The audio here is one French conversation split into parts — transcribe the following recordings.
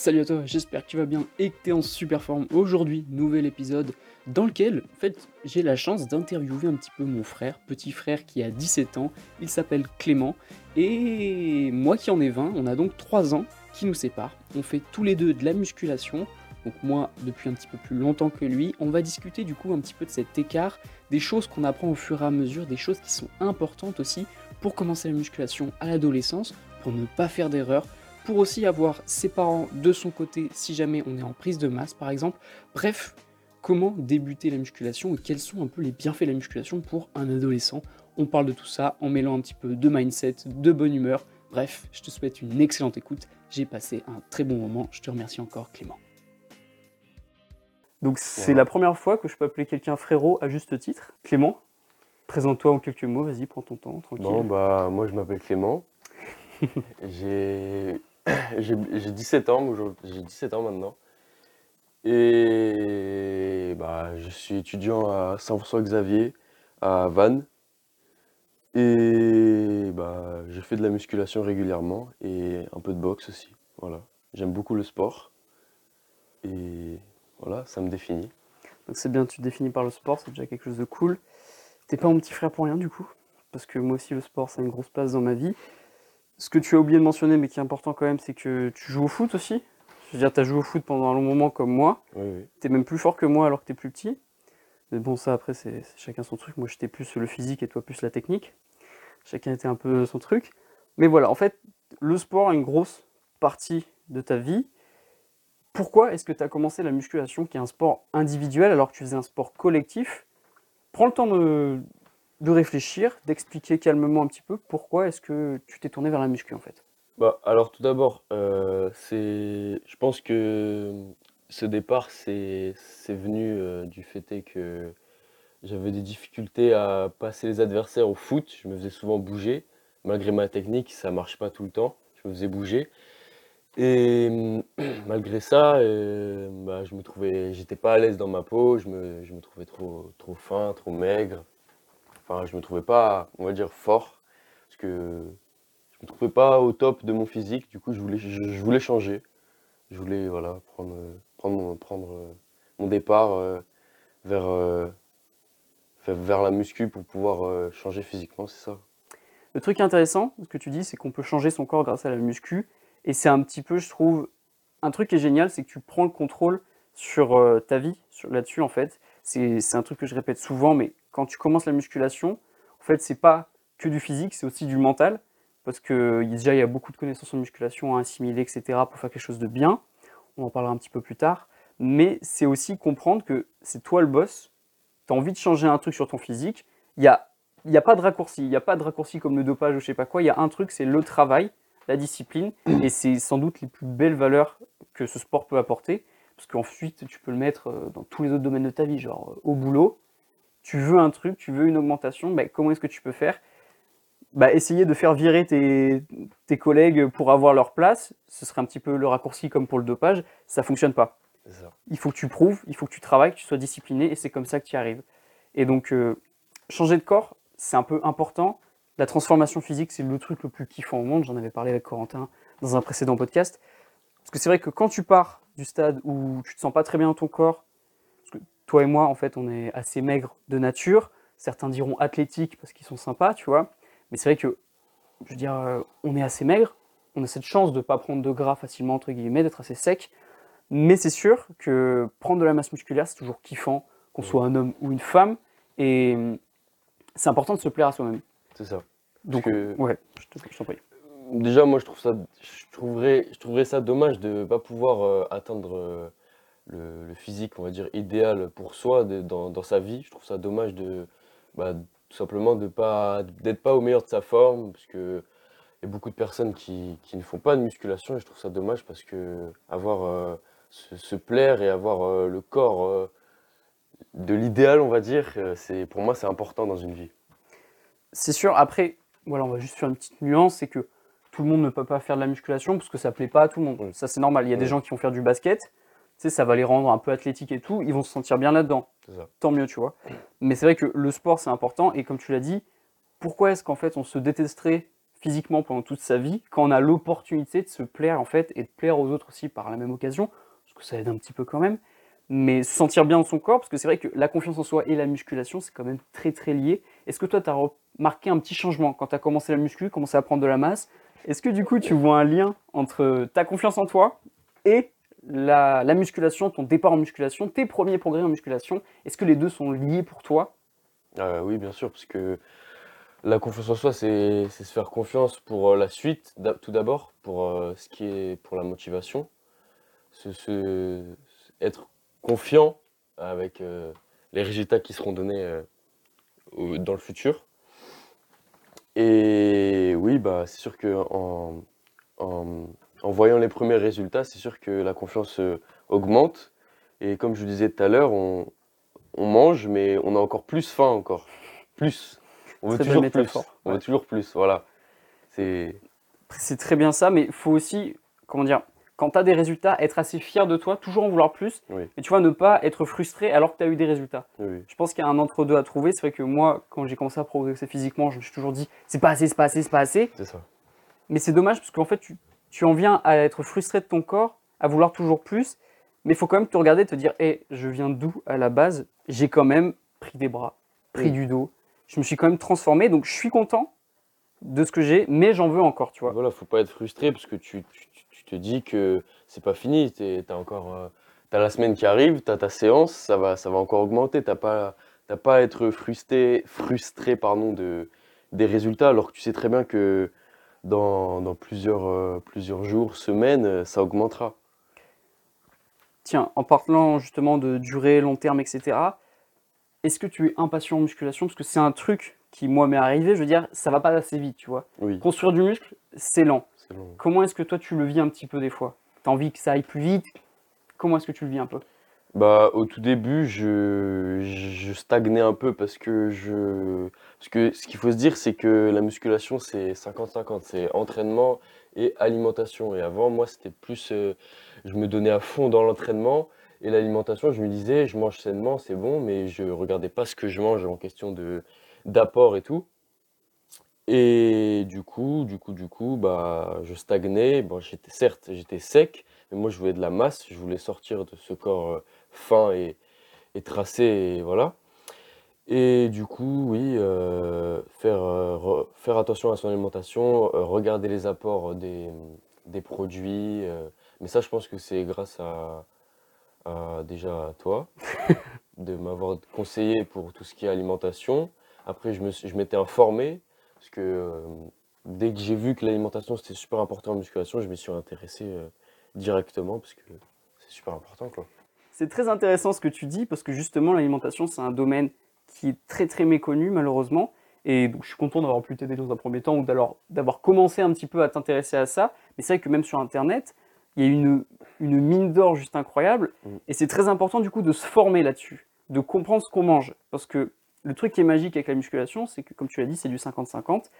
Salut à toi, j'espère que tu vas bien et que tu es en super forme. Aujourd'hui, nouvel épisode dans lequel, en fait, j'ai la chance d'interviewer un petit peu mon frère, petit frère qui a 17 ans. Il s'appelle Clément et moi qui en ai 20, on a donc 3 ans qui nous séparent. On fait tous les deux de la musculation. Donc moi, depuis un petit peu plus longtemps que lui, on va discuter du coup un petit peu de cet écart, des choses qu'on apprend au fur et à mesure, des choses qui sont importantes aussi pour commencer la musculation à l'adolescence, pour ne pas faire d'erreurs, pour aussi avoir ses parents de son côté si jamais on est en prise de masse par exemple. Bref, comment débuter la musculation et quels sont un peu les bienfaits de la musculation pour un adolescent? On parle de tout ça en mêlant un petit peu de mindset, de bonne humeur. Bref, je te souhaite une excellente écoute. J'ai passé un très bon moment. Je te remercie encore Clément. Donc c'est la première fois que je peux appeler quelqu'un frérot à juste titre. Clément, présente-toi en quelques mots, vas-y, prends ton temps, tranquille. Bon, bah, moi je m'appelle Clément. j'ai j'ai 17 ans, j'ai 17 ans maintenant. Et bah, je suis étudiant à Saint-François Xavier, à Vannes. Et bah, je fais de la musculation régulièrement et un peu de boxe aussi. Voilà. J'aime beaucoup le sport. Et voilà, ça me définit. Donc c'est bien, tu te définis par le sport, c'est déjà quelque chose de cool. T'es pas mon petit frère pour rien du coup? Parce que moi aussi le sport, ça a une grosse place dans ma vie. Ce que tu as oublié de mentionner, mais qui est important quand même, c'est que tu joues au foot aussi. Je veux dire, tu as joué au foot pendant un long moment comme moi. Oui, oui. Tu es même plus fort que moi alors que tu es plus petit. Mais bon, ça après, c'est chacun son truc. Moi, j'étais plus le physique et toi plus la technique. Chacun était un peu son truc. Mais voilà, en fait, le sport a une grosse partie de ta vie. Pourquoi est-ce que tu as commencé la musculation, qui est un sport individuel, alors que tu faisais un sport collectif? Prends le temps de, de réfléchir, d'expliquer calmement un petit peu pourquoi est-ce que tu t'es tourné vers la muscu en fait. Bah, alors tout d'abord, euh, je pense que ce départ, c'est, venu euh, du fait que j'avais des difficultés à passer les adversaires au foot. Je me faisais souvent bouger. Malgré ma technique, ça marche pas tout le temps. Je me faisais bouger. Et malgré ça, euh, bah, je me trouvais, j'étais pas à l'aise dans ma peau. Je me, trouvais trop fin, trop maigre. Enfin, je me trouvais pas, on va dire, fort, parce que je me trouvais pas au top de mon physique. Du coup, je voulais, je, voulais changer. Je voulais, voilà, prendre, prendre, mon, prendre euh, mon départ euh, vers, euh, vers la muscu pour pouvoir changer physiquement, c'est ça. Le truc intéressant, ce que tu dis, c'est qu'on peut changer son corps grâce à la muscu. Et c'est un petit peu, je trouve, un truc qui est génial, c'est que tu prends le contrôle sur ta vie, là-dessus en fait. C'est un truc que je répète souvent, mais quand tu commences la musculation, en fait, c'est pas que du physique, c'est aussi du mental. Parce que déjà, il y a beaucoup de connaissances en musculation à assimiler, etc., pour faire quelque chose de bien. On en parlera un petit peu plus tard. Mais c'est aussi comprendre que c'est toi le boss. Tu as envie de changer un truc sur ton physique. Il n'y a, y a pas de raccourci. Il n'y a pas de raccourci comme le dopage ou je sais pas quoi. Il y a un truc, c'est le travail, la discipline. Et c'est sans doute les plus belles valeurs que ce sport peut apporter. Parce qu'ensuite, tu peux le mettre euh, dans tous les autres domaines de ta vie, genre euh, au boulot, tu veux un truc, tu veux une augmentation, bah, comment est-ce que tu peux faire? Bah, Essayer de faire virer tes, collègues pour avoir leur place, ce serait un petit peu le raccourci comme pour le dopage, ça fonctionne pas. Il faut que tu prouves, il faut que tu travailles, que tu sois discipliné, et c'est comme ça que tu y arrives. Et donc, euh, changer de corps, c'est un peu important. La transformation physique, c'est le truc le plus kiffant au monde. J'en avais parlé avec Corentin dans un précédent podcast. Parce que c'est vrai que quand tu pars du stade où tu te sens pas très bien dans ton corps, toi et moi, en fait, on est assez maigres de nature. Certains diront athlétiques parce qu'ils sont sympas, tu vois. Mais c'est vrai que, je veux dire, euh, on est assez maigre. On a cette chance de ne pas prendre de gras facilement, entre guillemets, d'être assez sec. Mais c'est sûr que prendre de la masse musculaire, c'est toujours kiffant, qu'on soit un homme ou une femme. Et hum, c'est important de se plaire à soi-même. C'est ça. Donc, ouais, je t'en prie. Déjà, moi, je, trouve ça, je, trouverais, je trouverais ça dommage de ne pas pouvoir euh, atteindre euh, le, physique, on va dire, idéal pour soi dans, sa vie. Je trouve ça dommage de bah, tout simplement de pas d'être pas au meilleur de sa forme, parce que y a beaucoup de personnes qui, ne font pas de musculation et je trouve ça dommage parce que avoir euh, se, plaire et avoir euh, le corps euh, de l'idéal, on va dire, c'est pour moi c'est important dans une vie. C'est sûr. Après, voilà, on va juste faire une petite nuance, c'est que tout le monde ne peut pas faire de la musculation parce que ça plaît pas à tout le monde. Ça c'est normal. Il y a des gens qui vont faire du basket sais, ça va les rendre un peu athlétiques et tout, ils vont se sentir bien là-dedans. Tant mieux, tu vois. Mais c'est vrai que le sport, c'est important, et comme tu l'as dit, pourquoi est-ce qu'en fait on se détesterait physiquement pendant toute sa vie, quand on a l'opportunité de se plaire en fait et de plaire aux autres aussi par la même occasion, parce que ça aide un petit peu quand même, mais se sentir bien dans son corps, parce que c'est vrai que la confiance en soi et la musculation, c'est quand même très très lié. Est-ce que toi, tu as remarqué un petit changement quand tu as commencé la muscu, commencé à prendre de la masse? Est-ce que du coup, tu vois un lien entre ta confiance en toi et la, la musculation, ton départ en musculation, tes premiers progrès en musculation Est-ce que les deux sont liés pour toi? Euh, oui, bien sûr, parce que la confiance en soi, c'est se faire confiance pour euh, la suite, tout d'abord, pour euh, ce qui est pour la motivation, être confiant avec les résultats qui seront donnés dans le futur. Et oui, bah, c'est sûr que en, en voyant les premiers résultats, c'est sûr que la confiance euh, augmente. Et comme je vous disais tout à l'heure, on, on mange, mais on a encore plus faim encore. Plus. On veut toujours plus. On veut toujours plus. Voilà. C'est. C'est très bien ça, mais il faut aussi, comment dire, quand tu as des résultats, être assez fier de toi, toujours en vouloir plus, Oui. mais tu vois, ne pas être frustré alors que tu as eu des résultats. Oui. Je pense qu'il y a un entre-deux à trouver. C'est vrai que moi, quand j'ai commencé à progresser physiquement, je me suis toujours dit, c'est pas assez, c'est pas assez, c'est pas assez. C'est ça. Mais c'est dommage parce qu'en fait, tu, tu en viens à être frustré de ton corps, à vouloir toujours plus, mais il faut quand même te regarder et te dire, hé, je viens d'où à la base? J'ai quand même pris des bras, pris Oui. du dos, je me suis quand même transformé, donc je suis content de ce que j'ai, mais j'en veux encore, tu vois. Voilà, faut pas être frustré parce que tu, tu- tu- tu te dis que c'est pas fini. Tu as encore. euh, t'as la semaine qui arrive, tu as ta séance, ça va, ça va encore augmenter. Tu pas, t'as pas à être frustré, frustré pardon, de, des résultats alors que tu sais très bien que dans, dans plusieurs, euh, plusieurs jours, semaines, euh, ça augmentera. Tiens, en parlant justement de durée, long terme, etc., est-ce que tu es impatient en musculation? Parce que c'est un truc qui, moi, m'est arrivé, je veux dire, ça va pas assez vite, tu vois. Oui, Construire du muscle, c'est lent. Comment est-ce que toi, tu le vis un petit peu des fois? T'as envie que ça aille plus vite? Comment est-ce que tu le vis un peu? Bah, au tout début, je, je stagnais un peu parce que je, parce que ce qu'il faut se dire, c'est que la musculation, c'est 50-50, c'est entraînement et alimentation. Et avant, moi, c'était plus, euh, je me donnais à fond dans l'entraînement et l'alimentation, je me disais, je mange sainement, c'est bon, mais je regardais pas ce que je mange en question de, d'apport et tout. Et du coup, du coup, du coup, bah, je stagnais. Bon, j'étais, certes, j'étais sec, mais moi, je voulais de la masse, je voulais sortir de ce corps euh, fin et, et tracé, et voilà. Et du coup, oui, euh, faire, euh, re- faire attention à son alimentation, euh, regarder les apports des, des produits. mais ça, je pense que c'est grâce à, à déjà à toi de m'avoir conseillé pour tout ce qui est alimentation. Après, je me suis- je m'étais informé parce que dès que j'ai vu que l'alimentation c'était super important en musculation, je m'y suis intéressé directement parce que c'est super important quoi. C'est très intéressant ce que tu dis, parce que justement, l'alimentation, c'est un domaine qui est très très méconnu, malheureusement. Et donc, je suis content d'avoir pu t'aider dans un premier temps, ou d'avoir d'avoir commencé un petit peu à t'intéresser à ça. Mais c'est vrai que même sur Internet, il y a une, une mine d'or juste incroyable. Mm. Et c'est très important, du coup, de se former là-dessus, de comprendre ce qu'on mange. Parce que le truc qui est magique avec la musculation, c'est que, comme tu l'as dit, c'est du 50-50.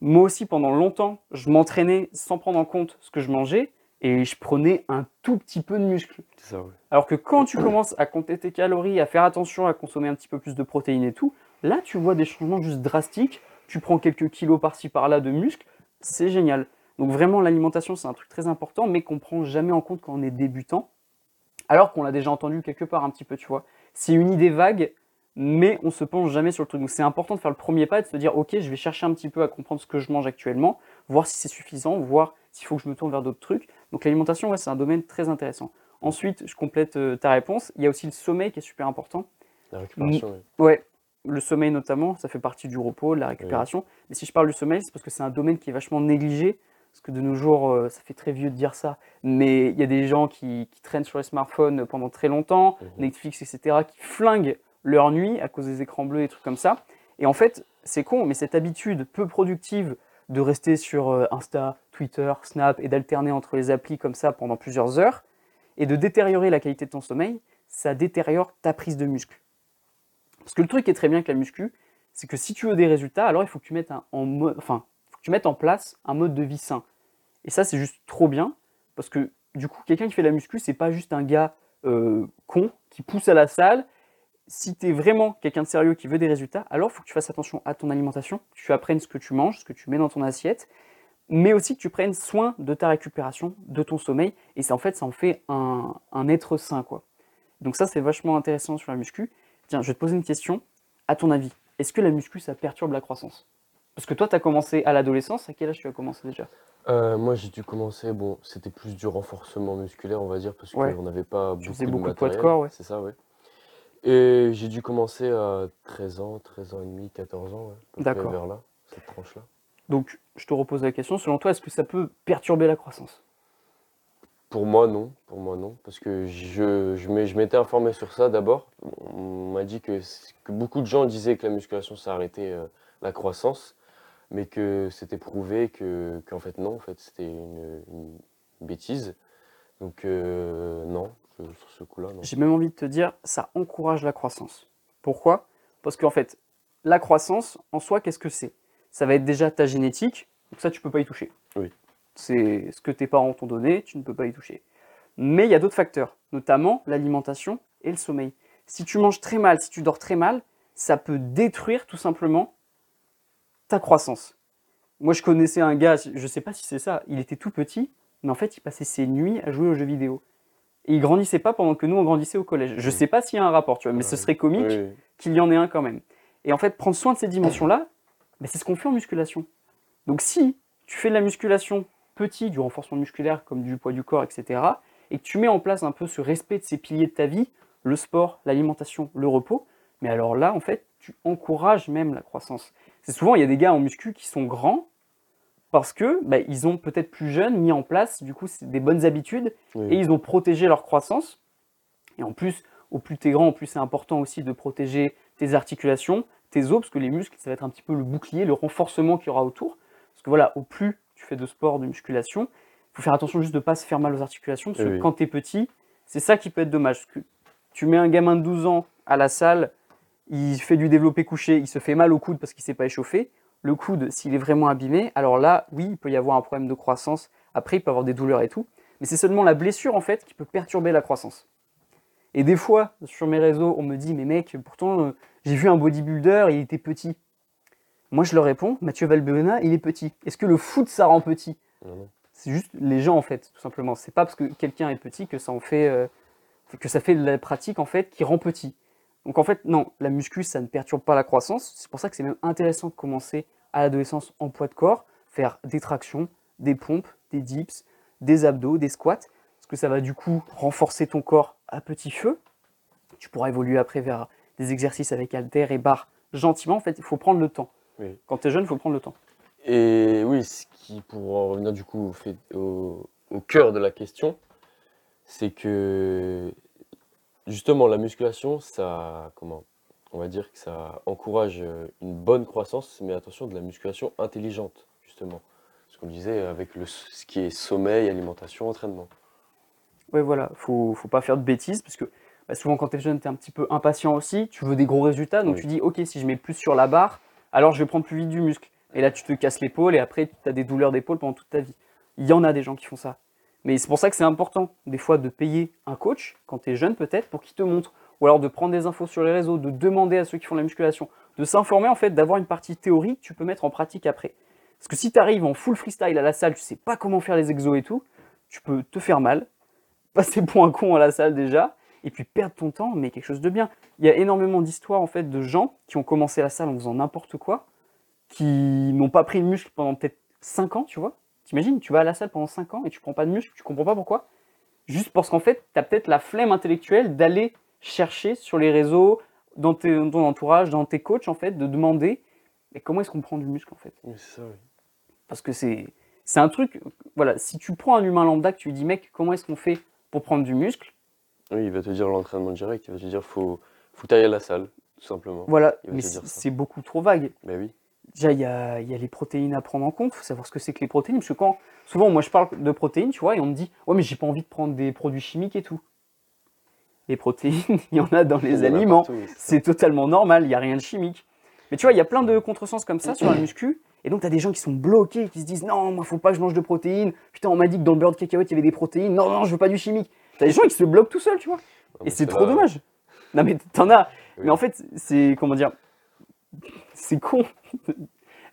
Moi aussi, pendant longtemps, je m'entraînais sans prendre en compte ce que je mangeais, et je prenais un tout petit peu de muscle. C'est ça, ouais. Alors que quand tu commences à compter tes calories, à faire attention à consommer un petit peu plus de protéines et tout, là tu vois des changements juste drastiques. Tu prends quelques kilos par-ci par-là de muscles, c'est génial. Donc vraiment l'alimentation c'est un truc très important, mais qu'on prend jamais en compte quand on est débutant, alors qu'on l'a déjà entendu quelque part un petit peu, tu vois. C'est une idée vague, mais on se penche jamais sur le truc. Donc c'est important de faire le premier pas et de se dire ok je vais chercher un petit peu à comprendre ce que je mange actuellement, voir si c'est suffisant, voir s'il faut que je me tourne vers d'autres trucs. Donc l'alimentation, ouais, c'est un domaine très intéressant. Ensuite, je complète euh, ta réponse. Il y a aussi le sommeil qui est super important. La récupération, ouais. Ouais, le sommeil notamment, ça fait partie du repos, de la récupération. Mais si je parle du sommeil, c'est parce que c'est un domaine qui est vachement négligé. Parce que de nos jours, euh, ça fait très vieux de dire ça, mais il y a des gens qui, qui traînent sur les smartphones pendant très longtemps, Mhm. Netflix, etc., qui flinguent leur nuit à cause des écrans bleus et trucs comme ça. Et en fait, c'est con, mais cette habitude peu productive de rester sur euh, Insta, Twitter, Snap et d'alterner entre les applis comme ça pendant plusieurs heures et de détériorer la qualité de ton sommeil, ça détériore ta prise de muscle. Parce que le truc qui est très bien avec la muscu, c'est que si tu veux des résultats, alors il faut que tu mettes en, tu mettes en place un mode de vie sain. Et ça, c'est juste trop bien parce que du coup, quelqu'un qui fait la muscu, c'est pas juste un gars euh, con qui pousse à la salle si tu es vraiment quelqu'un de sérieux qui veut des résultats, alors il faut que tu fasses attention à ton alimentation, que tu apprennes ce que tu manges, ce que tu mets dans ton assiette, mais aussi que tu prennes soin de ta récupération, de ton sommeil, et ça en fait, ça en fait un, un être sain, quoi. Donc ça, c'est vachement intéressant sur la muscu. Tiens, je vais te poser une question. À ton avis, est-ce que la muscu, ça perturbe la croissance? Parce que toi, tu as commencé à l'adolescence. À quel âge tu as commencé déjà? Euh, moi, j'ai dû commencer, bon, c'était plus du renforcement musculaire, on va dire, parce Ouais. qu'on n'avait pas Tu beaucoup faisais de beaucoup de poids de corps, ouais. C'est ça, ouais. Et j'ai dû commencer à 13 ans, 13 ans et demi, 14 ans, ouais, à peu près D'accord. vers là, cette tranche-là. Donc, je te repose la question. Selon toi, est-ce que ça peut perturber la croissance? Pour moi, non. Pour moi, non. Parce que je, je m'ai- je m'étais informé sur ça d'abord. On m'a dit que, c- que beaucoup de gens disaient que la musculation, ça arrêtait euh, la croissance, mais que c'était prouvé que, qu'en fait, non. En fait, c'était une, une bêtise. Donc, euh, non. Je- sur ce coup-là, non. J'ai même envie de te dire, ça encourage la croissance. Pourquoi? Parce qu'en fait, la croissance, en soi, qu'est-ce que c'est? Ça va être déjà ta génétique, donc ça, tu peux pas y toucher. Oui. C'est ce que tes parents t'ont donné, tu ne peux pas y toucher. Mais il y a d'autres facteurs, notamment l'alimentation et le sommeil. Si tu manges très mal, si tu dors très mal, ça peut détruire tout simplement ta croissance. Moi, je connaissais un gars, je sais pas si c'est ça, il était tout petit, mais en fait, il passait ses nuits à jouer aux jeux vidéo. Et il grandissait pas pendant que nous, on grandissait au collège. Je sais pas s'il y a un rapport, tu vois, mais ce serait comique oui. qu'il y en ait un quand même. Et en fait, prendre soin de ces dimensions-là, ben, c'est ce qu'on fait en musculation. Donc si tu fais de la musculation petit, du renforcement musculaire comme du poids du corps, etc., et que tu mets en place un peu ce respect de ces piliers de ta vie, le sport, l'alimentation, le repos, mais alors là, en fait, tu encourages même la croissance. C'est souvent, il y a des gars en muscu qui sont grands parce que ben, ils ont peut-être plus jeunes mis en place, du coup, des bonnes habitudes Oui. et ils ont protégé leur croissance. Et en plus, au plus tu es grand, au plus c'est important aussi de protéger tes articulations, tes os, parce que les muscles, ça va être un petit peu le bouclier, le renforcement qu'il y aura autour. Parce que voilà, au plus tu fais de sport, de musculation, il faut faire attention juste de ne pas se faire mal aux articulations, parce que Eh oui. quand tu es petit, c'est ça qui peut être dommage. Parce que tu mets un gamin de 12 ans à la salle, il fait du développé couché, il se fait mal au coude parce qu'il ne s'est pas échauffé. Le coude, s'il est vraiment abîmé, alors là, oui, il peut y avoir un problème de croissance. Après, il peut avoir des douleurs et tout. Mais c'est seulement la blessure, en fait, qui peut perturber la croissance. Et des fois, sur mes réseaux, on me dit, mais mec, pourtant, euh, j'ai vu un bodybuilder, il était petit. Moi, je leur réponds, Mathieu Valbuena, il est petit. Est-ce que le foot, ça rend petit? C'est juste les gens, en fait, tout simplement. C'est pas parce que quelqu'un est petit que ça en fait, euh, que ça fait de la pratique, en fait, qui rend petit. Donc, en fait, non, la muscu, ça ne perturbe pas la croissance. C'est pour ça que c'est même intéressant de commencer à l'adolescence en poids de corps, faire des tractions, des pompes, des dips, des abdos, des squats, parce que ça va du coup renforcer ton corps à petit feu. Tu pourras évoluer après vers des exercices avec haltères et barres gentiment. En fait, il faut prendre le temps. Oui. Quand tu es jeune, il faut prendre le temps. Et oui, ce qui, pour en revenir du coup au, fait- au, au cœur de la question, c'est que justement la musculation, ça, comment, on va dire que ça encourage euh, une bonne croissance, mais attention, de la musculation intelligente, justement. Ce qu'on disait avec le, ce qui est sommeil, alimentation, entraînement. Ouais, voilà, faut, faut pas faire de bêtises, parce que bah, souvent quand tu es jeune, tu es un petit peu impatient aussi, tu veux des gros résultats, donc Oui. tu dis, ok, si je mets plus sur la barre, alors je vais prendre plus vite du muscle. Et là, tu te casses l'épaule, et après, tu as des douleurs d'épaule pendant toute ta vie. Il y en a des gens qui font ça. Mais c'est pour ça que c'est important, des fois, de payer un coach, quand tu es jeune peut-être, pour qu'il te montre, ou alors de prendre des infos sur les réseaux, de demander à ceux qui font la musculation, de s'informer, en fait, d'avoir une partie théorique que tu peux mettre en pratique après. Parce que si tu arrives en full freestyle à la salle, tu sais pas comment faire les exos et tout, tu peux te faire mal, passer pour un con à la salle déjà, et puis perdre ton temps, mais quelque chose de bien. Il y a énormément d'histoires en fait de gens qui ont commencé la salle en faisant n'importe quoi, qui n'ont pas pris de muscle pendant peut-être 5 ans, tu vois. T'imagines, tu vas à la salle pendant 5 ans et tu prends pas de muscle, tu comprends pas pourquoi. Juste parce qu'en fait, tu as peut-être la flemme intellectuelle d'aller chercher sur les réseaux, dans, tes- dans ton entourage, dans tes coachs, en fait, de demander mais comment est-ce qu'on prend du muscle en fait? Oui, c'est ça, oui. Parce que c'est c'est un truc, voilà, si tu prends un humain lambda, que tu lui dis, mec, comment est-ce qu'on fait pour prendre du muscle? Oui, il va te dire l'entraînement direct, il va te dire faut, faut tailler à la salle, tout simplement. Voilà, mais c'est beaucoup trop vague. Ben oui. Déjà, il y a, il y a les protéines à prendre en compte, il faut savoir ce que c'est que les protéines, parce que quand, souvent, moi je parle de protéines, tu vois, et on me dit, ouais, mais j'ai pas envie de prendre des produits chimiques et tout. Les protéines, il y en a dans les aliments, c'est totalement normal, il n'y a rien de chimique. Mais tu vois, il y a plein de contresens comme ça sur la muscu, et donc tu as des gens qui sont bloqués, qui se disent, non, moi, faut pas que je mange de protéines, putain, on m'a dit que dans le beurre de cacahuète, il y avait des protéines, non, non, je veux pas du chimique. T'as des gens qui se bloquent tout seuls, tu vois. Non, Et c'est trop dommage. Non mais t'en as. Mais en fait, c'est comment dire, c'est con,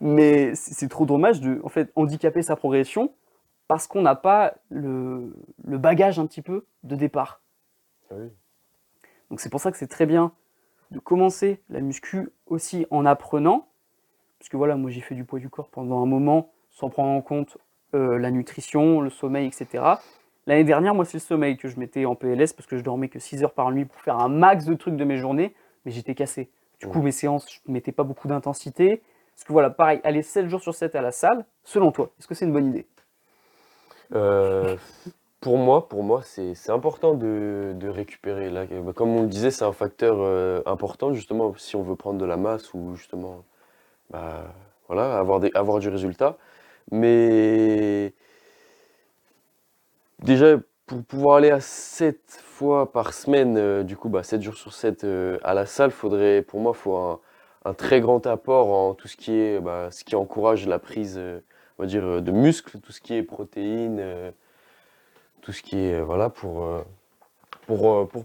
mais c'est trop dommage de en fait handicaper sa progression parce qu'on n'a pas le, le bagage un petit peu de départ. Ah oui. Donc c'est pour ça que c'est très bien de commencer la muscu aussi en apprenant, parce que voilà, moi j'ai fait du poids du corps pendant un moment sans prendre en compte euh, la nutrition, le sommeil, etc. L'année dernière, moi c'est le sommeil que je mettais en PLS parce que je dormais que 6 heures par nuit pour faire un max de trucs de mes journées, mais j'étais cassé. Du coup, mes séances, je ne mettais pas beaucoup d'intensité. Parce que voilà, pareil, aller 7 jours sur 7 à la salle, selon toi, est-ce que c'est une bonne idée? Euh, pour moi, pour moi, c'est important de, de récupérer. Là, comme on le disait, c'est un facteur euh, important justement si on veut prendre de la masse ou justement, bah, voilà, avoir des, avoir du résultat. Mais déjà, pour pouvoir aller à 7 fois par semaine, euh, du coup, bah, 7 jours sur 7 euh, à la salle, faudrait, pour moi, faut un, très grand apport en tout ce qui est, bah, encourage la prise, euh, dire, de muscles, tout ce qui est protéines, tout ce qui est, voilà, pour,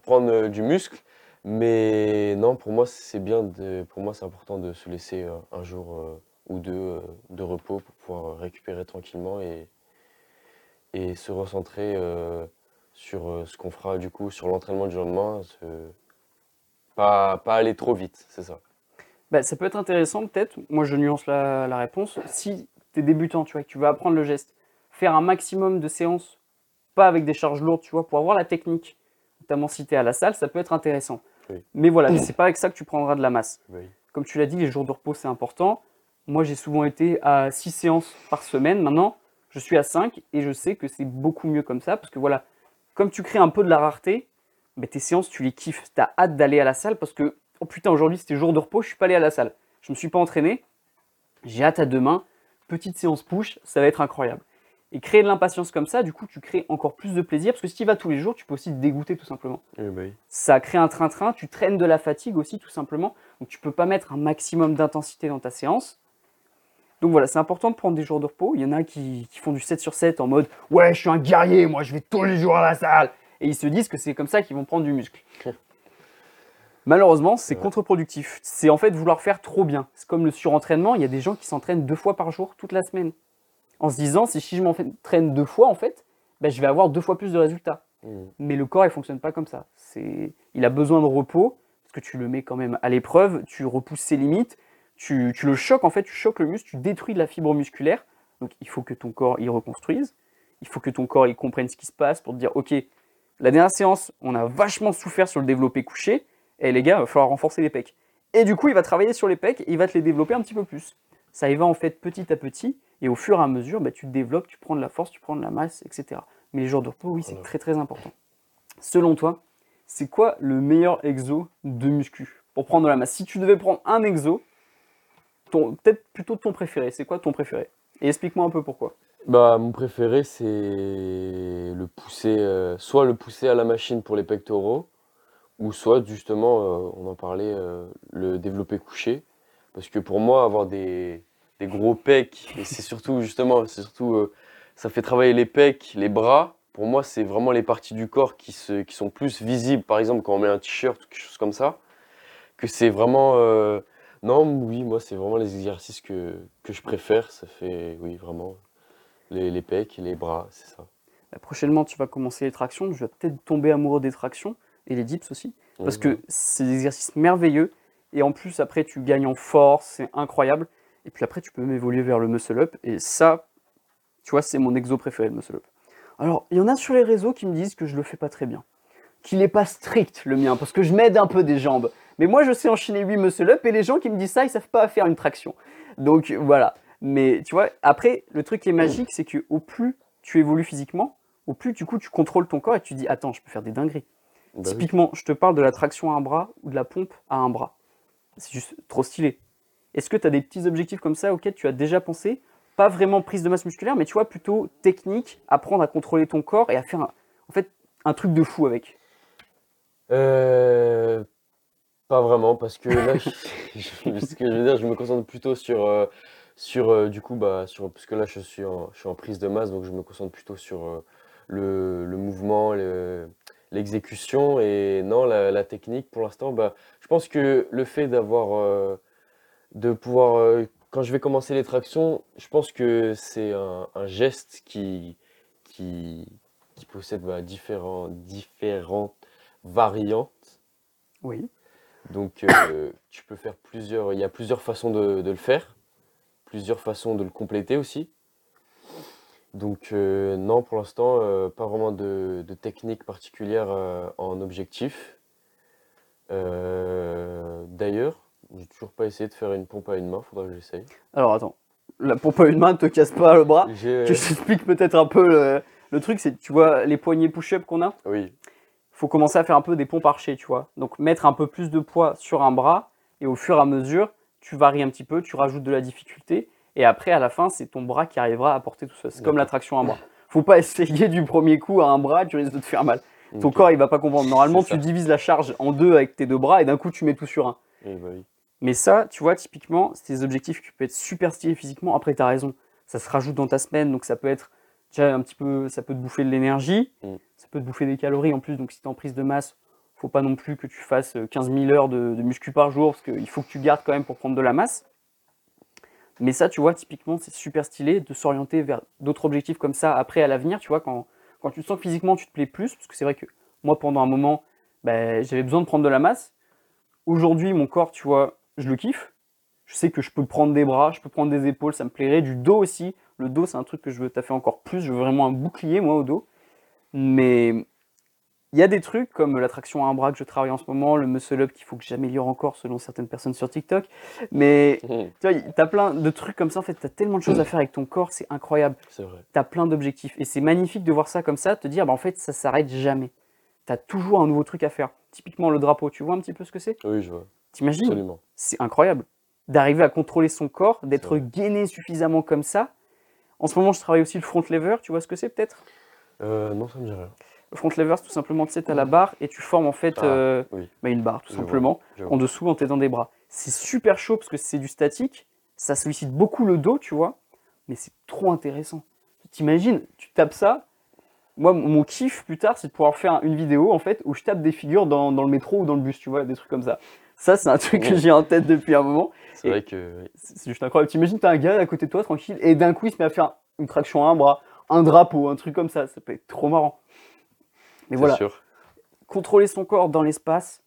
prendre du muscle. Mais non, pour moi, c'est bien pour moi, c'est important de se laisser un jour ou deux de repos pour pouvoir récupérer tranquillement et se recentrer euh, sur euh, ce qu'on fera du coup sur l'entraînement du lendemain. se- Pas, pas aller trop vite, c'est ça. Bah, ça peut être intéressant peut-être, moi je nuance la, la réponse, si tu es débutant, tu vois, que tu veux apprendre le geste, faire un maximum de séances, pas avec des charges lourdes, tu vois, pour avoir la technique, notamment si tu es à la salle, ça peut être intéressant. Oui. Mais voilà, c'est pas avec ça que tu prendras de la masse. Oui. Comme tu l'as dit, les jours de repos c'est important. Moi j'ai souvent été à 6 séances par semaine, maintenant je suis à 5 et je sais que c'est beaucoup mieux comme ça, parce que voilà, comme tu crées un peu de la rareté, bah, tes séances tu les kiffes, tu as hâte d'aller à la salle parce que oh putain, aujourd'hui c'était jour de repos, je suis pas allé à la salle. Je me suis pas entraîné. J'ai hâte à demain. Petite séance push, ça va être incroyable. Et créer de l'impatience comme ça, du coup, tu crées encore plus de plaisir parce que si tu y vas tous les jours, tu peux aussi te dégoûter tout simplement. Bah oui. Ça crée un train-train, tu traînes de la fatigue aussi tout simplement. Donc tu peux pas mettre un maximum d'intensité dans ta séance. Donc voilà, c'est important de prendre des jours de repos. Il y en a qui, qui font du 7 sur 7 en mode Ouais, je suis un guerrier, moi je vais tous les jours à la salle. Et ils se disent que c'est comme ça qu'ils vont prendre du muscle. Malheureusement, c'est Ouais. contre-productif. C'est en fait vouloir faire trop bien. C'est comme le surentraînement. Il y a des gens qui s'entraînent deux fois par jour toute la semaine. En se disant, si je m'entraîne deux fois, en fait, ben, je vais avoir deux fois plus de résultats. Mhm. Mais le corps, il fonctionne pas comme ça. Il a besoin de repos parce que tu le mets quand même à l'épreuve, tu repousses ses limites, tu, tu le choques en fait, tu choques le muscle, tu détruis de la fibre musculaire. Donc il faut que ton corps y reconstruise. Il faut que ton corps il comprenne ce qui se passe pour te dire ok, la dernière séance, on a vachement souffert sur le développé couché. Et les gars, il va falloir renforcer les pecs. Et du coup, il va travailler sur les pecs et il va te les développer un petit peu plus. Ça y va en fait petit à petit. Et au fur et à mesure, bah, tu te développes, tu prends de la force, tu prends de la masse, etc. Mais les jours de repos, oui, c'est très très important. Selon toi, c'est quoi le meilleur exo de muscu? Pour prendre de la masse Si tu devais prendre un exo, peut-être plutôt ton préféré, c'est quoi ton préféré? Et explique-moi un peu pourquoi. Bah, mon préféré, c'est le pousser, euh, soit le pousser à la machine pour les pectoraux, ou soit justement, euh, on en parlait, euh, le développé couché. Parce que pour moi, avoir des, gros pecs, et c'est surtout justement, c'est surtout, ça fait travailler les pecs, les bras. Pour moi, c'est vraiment les parties du corps qui, se, qui sont plus visibles, par exemple quand on met un t-shirt ou quelque chose comme ça, que c'est vraiment... non, oui, moi, c'est vraiment les exercices que, que je préfère. Ça fait, oui, vraiment, les, les pecs et les bras, c'est ça. Bah, prochainement, tu vas commencer les tractions, tu vas peut-être tomber amoureux des tractions et les dips aussi. Parce Mhm. que c'est des exercices merveilleux. Et en plus, après, tu gagnes en force, c'est incroyable. Et puis après, tu peux même évoluer vers le muscle-up. Et ça, tu vois, c'est mon exo préféré, le muscle-up. Alors, il y en a sur les réseaux qui me disent que je le fais pas très bien. Qu'il n'est pas strict, le mien, parce que je m'aide un peu des jambes. Mais moi, je sais enchaîner 8 muscle-up, et les gens qui me disent ça, ils savent pas faire une traction. Donc, voilà. Mais tu vois, après, le truc qui est magique, c'est que au plus tu évolues physiquement, au plus, du coup, tu contrôles ton corps et tu dis, attends, je peux faire des dingueries. Bah oui. Typiquement, je te parle de la traction à un bras ou de la pompe à un bras. C'est juste trop stylé. Est-ce que tu as des petits objectifs comme ça auxquels tu as déjà pensé? Pas vraiment prise de masse musculaire, mais tu vois, plutôt technique, apprendre à contrôler ton corps et à faire un- en fait un truc de fou avec. Euh, pas vraiment, parce que là, je- je- ce que je veux dire, je me concentre plutôt sur, euh, sur euh, du coup, bah, sur, parce que là, je suis en, je suis en prise de masse, donc je me concentre plutôt sur euh, le, le mouvement, le- l'exécution. Et non, la, la technique pour l'instant, bah, je pense que le fait d'avoir, euh, de pouvoir, euh, quand je vais commencer les tractions, je pense que c'est un, un geste qui, qui, qui possède bah, différents, différentes variantes. Oui. Donc, euh, tu peux faire plusieurs, il y a plusieurs façons de, de le faire, plusieurs façons de le compléter aussi. Donc, euh, non, pour l'instant, euh, pas vraiment de, de technique particulière en objectif. D'ailleurs, j'ai toujours pas essayé de faire une pompe à une main, faudra que j'essaye. Alors attends, la pompe à une main ne te casse pas le bras? Je t'explique peut-être un peu le, le truc, c'est tu vois les poignées push-up qu'on a, Oui, faut commencer à faire un peu des pompes archées, tu vois. Donc mettre un peu plus de poids sur un bras et au fur et à mesure, tu varies un petit peu, tu rajoutes de la difficulté et après à la fin, c'est ton bras qui arrivera à porter tout ça. C'est comme la D'accord. traction à un bras. Faut pas essayer du premier coup à un bras, tu risques de te faire mal. Ton corps, il va pas comprendre. Normalement, tu divises la charge en deux avec tes deux bras et d'un coup, tu mets tout sur un. Bah oui. Mais ça, tu vois, typiquement, c'est des objectifs qui peuvent être super stylés physiquement. Après, tu as raison, ça se rajoute dans ta semaine, donc ça peut être déjà un petit peu, ça peut te bouffer de l'énergie, Mm. ça peut te bouffer des calories en plus. Donc, si tu es en prise de masse, faut pas non plus que tu fasses euh, 15 000 heures de, de muscu par jour, parce qu'il faut que tu gardes quand même pour prendre de la masse. Mais ça, tu vois, typiquement, c'est super stylé de s'orienter vers d'autres objectifs comme ça après à l'avenir, tu vois, quand, quand tu sens que physiquement tu te plais plus, parce que c'est vrai que moi, pendant un moment, ben, j'avais besoin de prendre de la masse. Aujourd'hui, mon corps, tu vois, je le kiffe. Je sais que je peux prendre des bras, je peux prendre des épaules, ça me plairait. Du dos aussi. Le dos, c'est un truc que je veux taffer encore plus. Je veux vraiment un bouclier, moi, au dos. Mais il y a des trucs comme la traction à un bras que je travaille en ce moment, le muscle up qu'il faut que j'améliore encore selon certaines personnes sur TikTok. Mais Mhm, tu vois, tu as plein de trucs comme ça. En fait, tu as tellement de choses à faire avec ton corps, c'est incroyable C'est vrai. tu as plein d'objectifs. Et c'est magnifique de voir ça comme ça, te dire, bah, en fait, ça s'arrête jamais. Tu as toujours un nouveau truc à faire. Typiquement, le drapeau, tu vois un petit peu ce que c'est? Oui, je vois. T'imagines? Absolument. C'est incroyable. D'arriver à contrôler son corps, d'être gainé suffisamment comme ça. En ce moment, je travaille aussi le front lever, tu vois ce que c'est peut-être? Euh, non, ça me dit rien. Le front lever, c'est tout simplement, tu sais, t'as la barre et tu formes en fait Ah, euh, oui. bah, une barre, tout Je simplement, en dessous en t'aidant des bras. C'est super chaud parce que c'est du statique, ça sollicite beaucoup le dos, tu vois, mais c'est trop intéressant. T'imagines, tu tapes ça. Moi, mon mon kiff plus tard, c'est de pouvoir faire une vidéo en fait où je tape des figures dans, dans le métro ou dans le bus, tu vois, des trucs comme ça. Ça, c'est un truc que j'ai en tête depuis un moment. C'est vrai que. C'est juste incroyable. T'imagines, t'as un gars à côté de toi, tranquille, et d'un coup, il se met à faire une traction à un bras, un drapeau, un truc comme ça. Ça peut être trop marrant. Mais voilà, sûr. contrôler son corps dans l'espace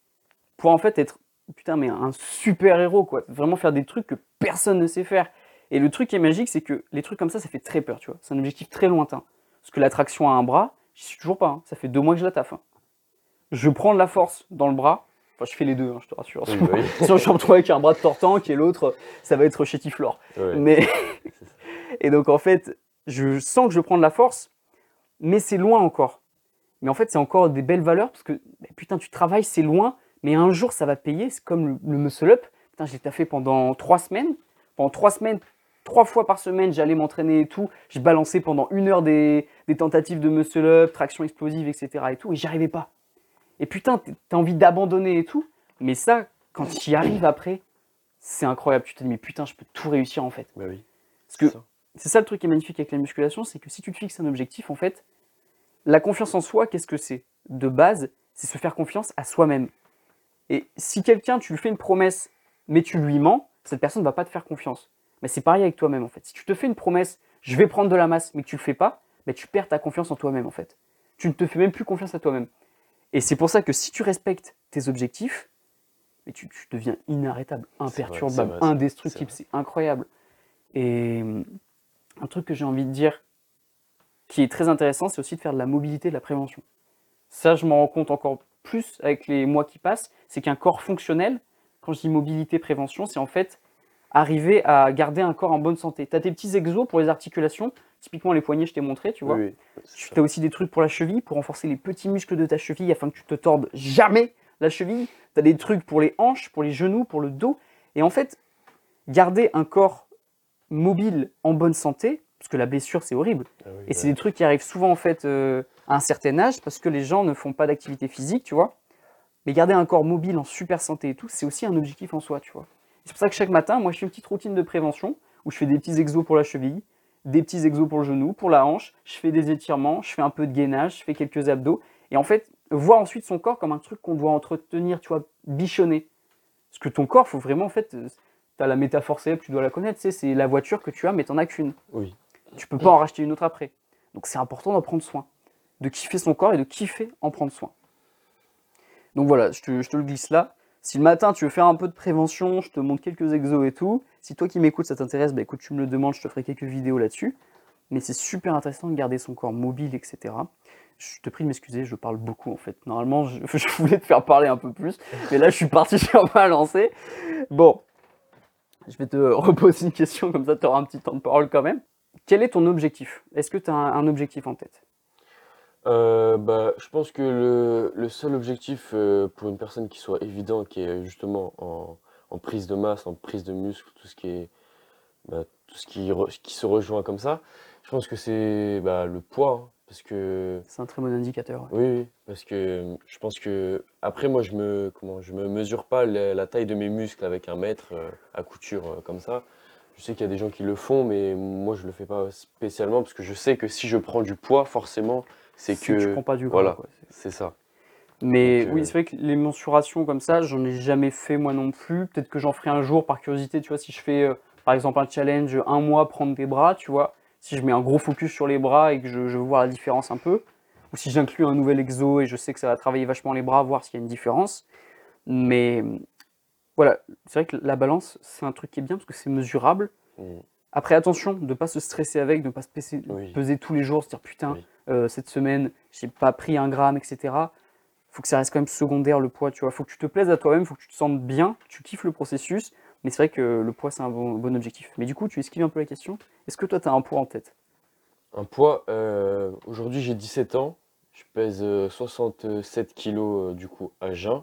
pour en fait être putain mais un super héros quoi vraiment faire des trucs que personne ne sait faire et le truc qui est magique c'est que les trucs comme ça ça fait très peur tu vois c'est un objectif très lointain parce que l'attraction à un bras j'y suis toujours pas hein. ça fait deux mois que je la taffe hein. je prends de la force dans le bras enfin je fais les deux hein, je te rassure Oui, bah oui. sinon je me retrouve avec un bras de tortank et l'autre ça va être chétiflore Ouais. mais et donc en fait, je sens que je prends de la force, mais c'est loin encore. Mais en fait, c'est encore des belles valeurs parce que bah, putain, tu travailles, c'est loin, mais un jour ça va payer. C'est comme le, le muscle up. Putain, je l'ai taffé pendant trois semaines. Pendant trois semaines, trois fois par semaine, j'allais m'entraîner et tout. Je balançais pendant une heure des, des tentatives de muscle up, traction explosive, etc. et tout, et j'y arrivais pas. Et putain, t'as envie d'abandonner et tout, mais ça, quand tu y arrives après, c'est incroyable. Tu te dis, mais putain, je peux tout réussir en fait. Bah oui. Parce que c'est ça. le truc qui est magnifique avec la musculation, c'est que si tu te fixes un objectif, en fait, la confiance en soi, qu'est-ce que c'est? De base, c'est se faire confiance à soi-même. Et si quelqu'un, tu lui fais une promesse, mais tu lui mens, cette personne ne va pas te faire confiance. Mais c'est pareil avec toi-même, en fait. Si tu te fais une promesse, je vais prendre de la masse, mais que tu le fais pas, ben, tu perds ta confiance en toi-même, en fait. Tu ne te fais même plus confiance à toi-même. Et c'est pour ça que si tu respectes tes objectifs, mais tu, tu deviens inarrêtable, imperturbable, vrai, indestructible, c'est c'est incroyable. Et hum, un truc que j'ai envie de dire qui est très intéressant, c'est aussi de faire de la mobilité, de la prévention. Ça, je m'en rends compte encore plus avec les mois qui passent, c'est qu'un corps fonctionnel, quand je dis mobilité, prévention, c'est en fait arriver à garder un corps en bonne santé. Tu as tes petits exos pour les articulations, typiquement les poignets, je t'ai montré, tu vois. Oui, oui. c'est Tu as aussi des trucs pour la cheville, pour renforcer les petits muscles de ta cheville afin que tu te tordes jamais la cheville. Tu as des trucs pour les hanches, pour les genoux, pour le dos. Et en fait, garder un corps mobile en bonne santé, parce que la blessure c'est horrible, Ah oui, et c'est des trucs qui arrivent souvent en fait euh, à un certain âge parce que les gens ne font pas d'activité physique, tu vois. Mais garder un corps mobile en super santé et tout, c'est aussi un objectif en soi, tu vois. C'est pour ça que chaque matin, moi je fais une petite routine de prévention où je fais des petits exos pour la cheville, des petits exos pour le genou, pour la hanche, je fais des étirements, je fais un peu de gainage, je fais quelques abdos. Et en fait, voir ensuite son corps comme un truc qu'on doit entretenir, tu vois, bichonner. Parce que ton corps, faut vraiment, en fait, tu as la métaphore célèbre, tu dois la connaître, c'est la voiture que tu as, mais tu n'en as qu'une. Oui. Tu peux pas en racheter une autre après. Donc c'est important d'en prendre soin, de kiffer son corps et de kiffer en prendre soin. Donc voilà, je te, je te le glisse là. Si le matin tu veux faire un peu de prévention, je te montre quelques exos et tout. Si toi qui m'écoutes ça t'intéresse, bah écoute, tu me le demandes, je te ferai quelques vidéos là-dessus. Mais c'est super intéressant de garder son corps mobile, etc. Je te prie de m'excuser, je parle beaucoup en fait. Normalement, je, voulais te faire parler un peu plus, mais là je suis parti sur ma lancée. Bon, je vais te reposer une question, comme ça tu auras un petit temps de parole quand même. Quel est ton objectif? Est-ce que tu as un objectif en tête? Euh, bah, je pense que le, le seul objectif euh, pour une personne qui soit évident, qui est justement en, en prise de masse, en prise de muscle, tout ce qui est, bah, tout ce qui, re- qui se rejoint comme ça, je pense que c'est bah, le poids, hein, parce que C'est un très bon indicateur. ouais. oui, oui, parce que euh, je pense que après moi je me comment je me mesure pas la, la taille de mes muscles avec un mètre à couture comme ça. Je sais qu'il y a des gens qui le font, mais moi je le fais pas spécialement parce que je sais que si je prends du poids, forcément, c'est Si tu que prends pas du gras. voilà. c'est ça. Mais Donc, oui, euh, c'est vrai que les mensurations comme ça, j'en ai jamais fait moi non plus. Peut-être que j'en ferai un jour par curiosité, tu vois, si je fais euh, par exemple un challenge un mois prendre des bras, tu vois, si je mets un gros focus sur les bras et que je, je veux voir la différence un peu, ou si j'inclus un nouvel exo et je sais que ça va travailler vachement les bras, voir s'il y a une différence. Mais euh, voilà, c'est vrai que la balance, c'est un truc qui est bien parce que c'est mesurable. mm, Après, attention de ne pas se stresser avec, de ne pas se peser, Oui. peser tous les jours, se dire putain, Oui. euh, cette semaine, j'ai pas pris un gramme, etc. Faut que ça reste quand même secondaire le poids, tu vois. Faut que tu te plaises à toi-même, faut que tu te sentes bien, que tu kiffes le processus. Mais c'est vrai que le poids, c'est un bon, bon objectif. Mais du coup, tu esquives un peu la question. Est-ce que toi, tu as un poids en tête? Un poids, euh, aujourd'hui j'ai 17 ans, je pèse euh, 67 kilos euh, du coup à jeun.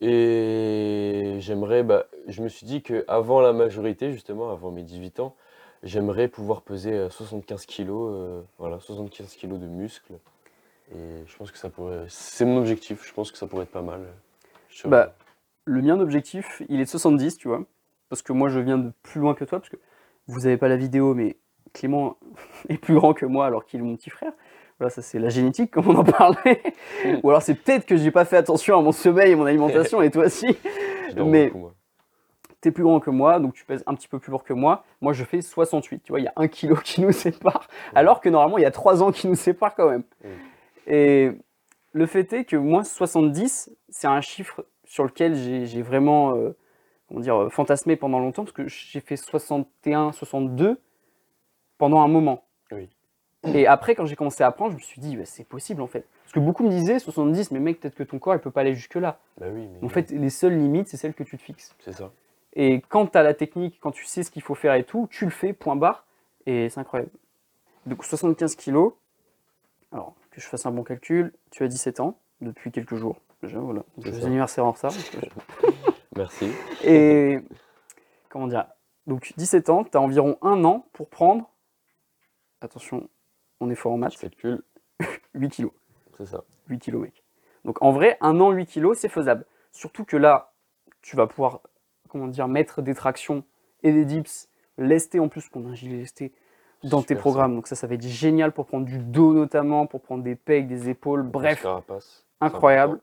Et j'aimerais, bah, je me suis dit que avant la majorité, justement, avant mes 18 ans, j'aimerais pouvoir peser euh, 75 kilos, euh, voilà, 75 kilos de muscles. Et je pense que ça pourrait, c'est mon objectif, je pense que ça pourrait être pas mal. Je- Bah, Le mien d'objectif, il est de 70, tu vois. Parce que moi, je viens de plus loin que toi. Parce que vous n'avez pas la vidéo, mais Clément est plus grand que moi alors qu'il est mon petit frère. Voilà, ça c'est la génétique, comme on en parlait. Ou alors c'est peut-être que j'ai pas fait attention à mon sommeil et mon alimentation, et toi aussi. mais- moi. T'es plus grand que moi, donc tu pèses un petit peu plus lourd que moi. Moi, je fais 68. Tu vois, il y a un kilo qui nous sépare. Alors que normalement, il y a 3 ans qui nous séparent quand même. Oui. Et le fait est que moi, 70, c'est un chiffre sur lequel j'ai j'ai vraiment euh, comment dire, euh, fantasmé pendant longtemps, parce que j'ai fait 61, 62 pendant un moment. Oui. Et après, quand j'ai commencé à apprendre, je me suis dit, bah, c'est possible en fait. Parce que beaucoup me disaient, 70, mais mec, peut-être que ton corps, il peut pas aller jusque-là. Bah oui, mais En fait, les seules limites, c'est celles que tu te fixes. c'est ça. Et quand tu as la technique, quand tu sais ce qu'il faut faire et tout, tu le fais, point barre, et c'est incroyable. Donc 75 kilos, alors que je fasse un bon calcul, tu as 17 ans, depuis quelques jours, déjà, voilà. Joyeux anniversaire en retard. Merci. Et comment dire? Donc 17 ans, tu as environ un an pour prendre, attention, on est fort en maths, calcule, 8 kilos. c'est ça. 8 kilos, mec. Donc en vrai, un an, 8 kilos, c'est faisable. Surtout que là, tu vas pouvoir, comment dire, mettre des tractions et des dips, lestés en plus, qu'on a un gilet lesté dans tes ça. programmes. Donc ça, ça va être génial pour prendre du dos notamment, pour prendre des pecs, des épaules, bref, incroyable.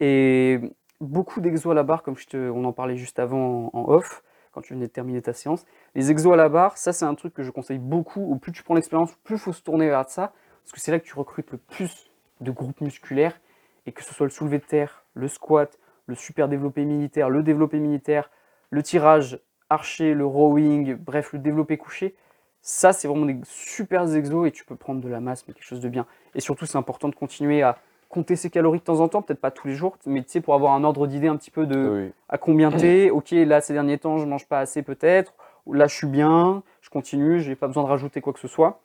Et beaucoup d'exos à la barre, comme je te, on en parlait juste avant en, en off, quand tu venais de terminer ta séance. Les exos à la barre, ça c'est un truc que je conseille beaucoup. Au plus tu prends l'expérience, plus il faut se tourner vers ça, parce que c'est là que tu recrutes le plus de groupes musculaires, et que ce soit le soulevé de terre, le squat, le super développé militaire, le développé militaire, le tirage archer, le rowing, bref, le développé couché. Ça, c'est vraiment des super exos et tu peux prendre de la masse, mais quelque chose de bien. Et surtout, c'est important de continuer à compter ses calories de temps en temps, peut-être pas tous les jours, mais tu sais, pour avoir un ordre d'idée un petit peu de Oui, à combien t'es. Ok, là, ces derniers temps, je mange pas assez peut-être. Là, je suis bien, je continue, j'ai pas besoin de rajouter quoi que ce soit.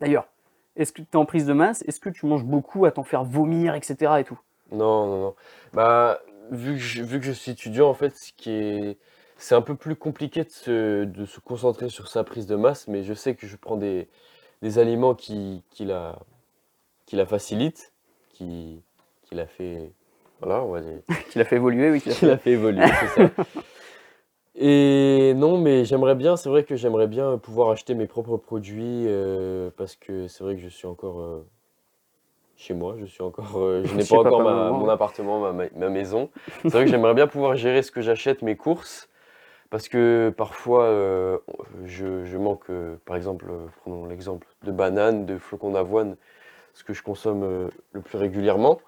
D'ailleurs, est-ce que tu es en prise de masse Est-ce que tu manges beaucoup à t'en faire vomir, etc. et tout? Non, non, non. Bah, vu que je, vu que je suis étudiant, en fait, ce qui est, c'est un peu plus compliqué de se, de se concentrer sur sa prise de masse, mais je sais que je prends des, des aliments qui, qui la, qui la facilitent, qui, qui la fait, voilà, on va dire, Qui l'a fait évoluer, oui. Qui l'a fait... évoluer, c'est ça. Et non, mais j'aimerais bien, c'est vrai que j'aimerais bien pouvoir acheter mes propres produits, euh, parce que c'est vrai que je suis encore, euh, chez moi. Je suis encore, euh, je n'ai pas encore ma- mon appartement, ma, ma- ma maison. C'est vrai que j'aimerais bien pouvoir gérer ce que j'achète, mes courses, parce que parfois je, je manque, par exemple, prenons l'exemple de bananes, de flocons d'avoine, ce que je consomme euh, le plus régulièrement.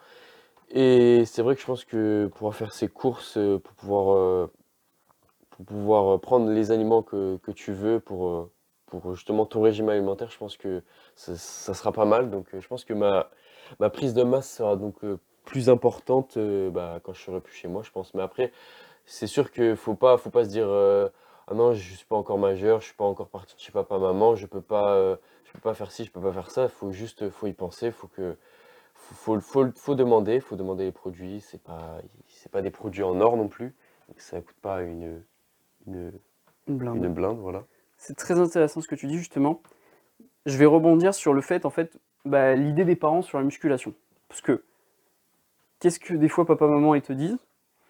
Et c'est vrai que je pense que pouvoir faire ces courses, euh, pour pouvoir, euh, pour pouvoir prendre les aliments que, que tu veux pour, pour justement ton régime alimentaire, je pense que ça, sera pas mal. Donc je pense que ma, ma prise de masse sera donc plus importante bah, quand je serai plus chez moi, je pense. Mais après, c'est sûr qu'il faut pas, faut pas se dire ah non, je suis pas encore majeur, je suis pas encore parti de chez papa, maman, je peux pas, euh, je peux pas faire ci, je peux pas faire ça. Il faut juste, faut y penser, faut que faut, faut, faut, faut demander, faut demander les produits. C'est pas, c'est pas des produits en or non plus, donc ça coûte pas une, une, Une blinde. une blinde, voilà. C'est très intéressant ce que tu dis justement. Je vais rebondir sur le fait, en fait, bah, l'idée des parents sur la musculation. Parce que, qu'est-ce que des fois papa, maman, ils te disent?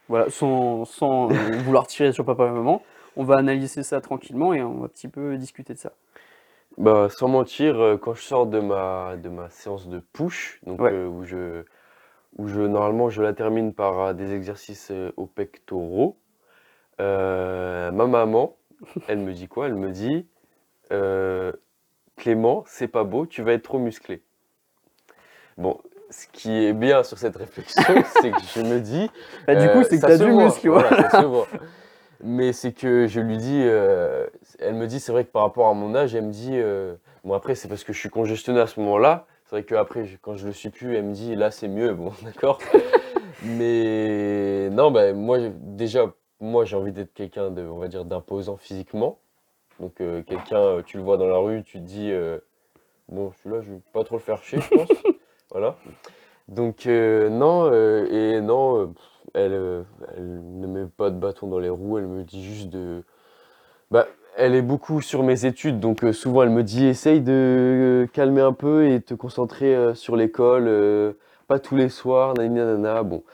Voilà, sans, sans euh, vouloir tirer sur papa et maman, on va analyser ça tranquillement et on va un petit peu discuter de ça. Bah, sans mentir, euh, quand je sors de ma, de ma séance de push, donc Ouais. euh, où je, où je, normalement, je la termine par euh, des exercices aux pectoraux, euh, ma maman, elle me dit quoi? Elle me dit, euh, Clément, c'est pas beau, tu vas être trop musclé. Bon, ce qui est bien sur cette réflexion, c'est que je me dis, Bah, du coup, c'est que t'as se du muscle, voilà, ça se voit. Mais c'est que je lui dis, euh, elle me dit, c'est vrai que par rapport à mon âge, elle me dit, euh, bon après c'est parce que je suis congestionné à ce moment-là. C'est vrai qu'après, quand je le suis plus, elle me dit, là c'est mieux, bon d'accord. Mais non, bah, moi déjà, moi j'ai envie d'être quelqu'un de, on va dire, d'imposant physiquement. Donc euh, quelqu'un, tu le vois dans la rue, tu te dis, bon celui-là je vais pas trop le faire chier, je pense. Voilà. Donc non, et non, elle, euh, elle ne met pas de bâton dans les roues, elle me dit juste de... Bah, elle est beaucoup sur mes études, donc euh, souvent elle me dit essaye de euh, calmer un peu et te concentrer sur l'école, pas tous les soirs, nanana. Bon,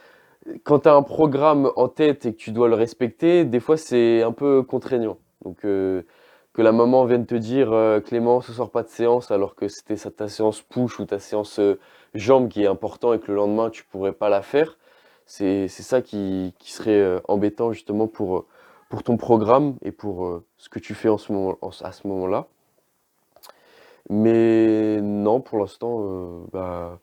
quand tu as un programme en tête et que tu dois le respecter, des fois c'est un peu contraignant. Donc que la maman vienne te dire Clément, ce soir pas de séance, alors que c'était ta séance push ou ta séance jambe qui est important et que le lendemain tu pourrais pas la faire, c'est ça qui, qui serait euh, embêtant justement pour, euh, pour ton programme et pour euh, ce que tu fais en ce moment, en- à ce moment-là. Mais non, pour l'instant, bah,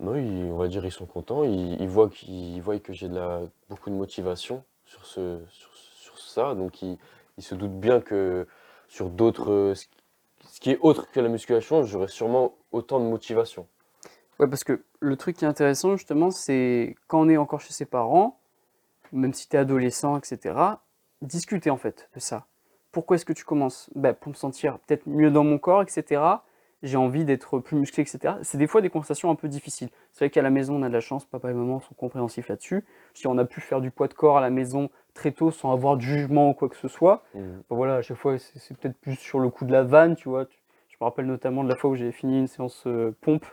non, ils- on va dire ils sont contents. Ils, voient qu'ils ils voient que j'ai de la, beaucoup de motivation sur, ce, sur, sur ça. Donc ils, ils se doutent bien que sur d'autres, ce qui est autre que la musculation, j'aurai sûrement autant de motivation. Ouais, parce que le truc qui est intéressant, justement, c'est quand on est encore chez ses parents, même si tu es adolescent, etc., discuter en fait de ça. Pourquoi est-ce que tu commences? Bah, Pour me sentir peut-être mieux dans mon corps, etc. J'ai envie d'être plus musclé, etc. C'est des fois des conversations un peu difficiles. C'est vrai qu'à la maison, on a de la chance, papa et maman sont compréhensifs là-dessus. Si on a pu faire du poids de corps à la maison très tôt sans avoir de jugement ou quoi que ce soit, Mhm. Bon, voilà, à chaque fois, c'est peut-être plus sur le coup de la vanne, tu vois. Je me rappelle notamment de la fois où j'ai fini une séance euh, pompe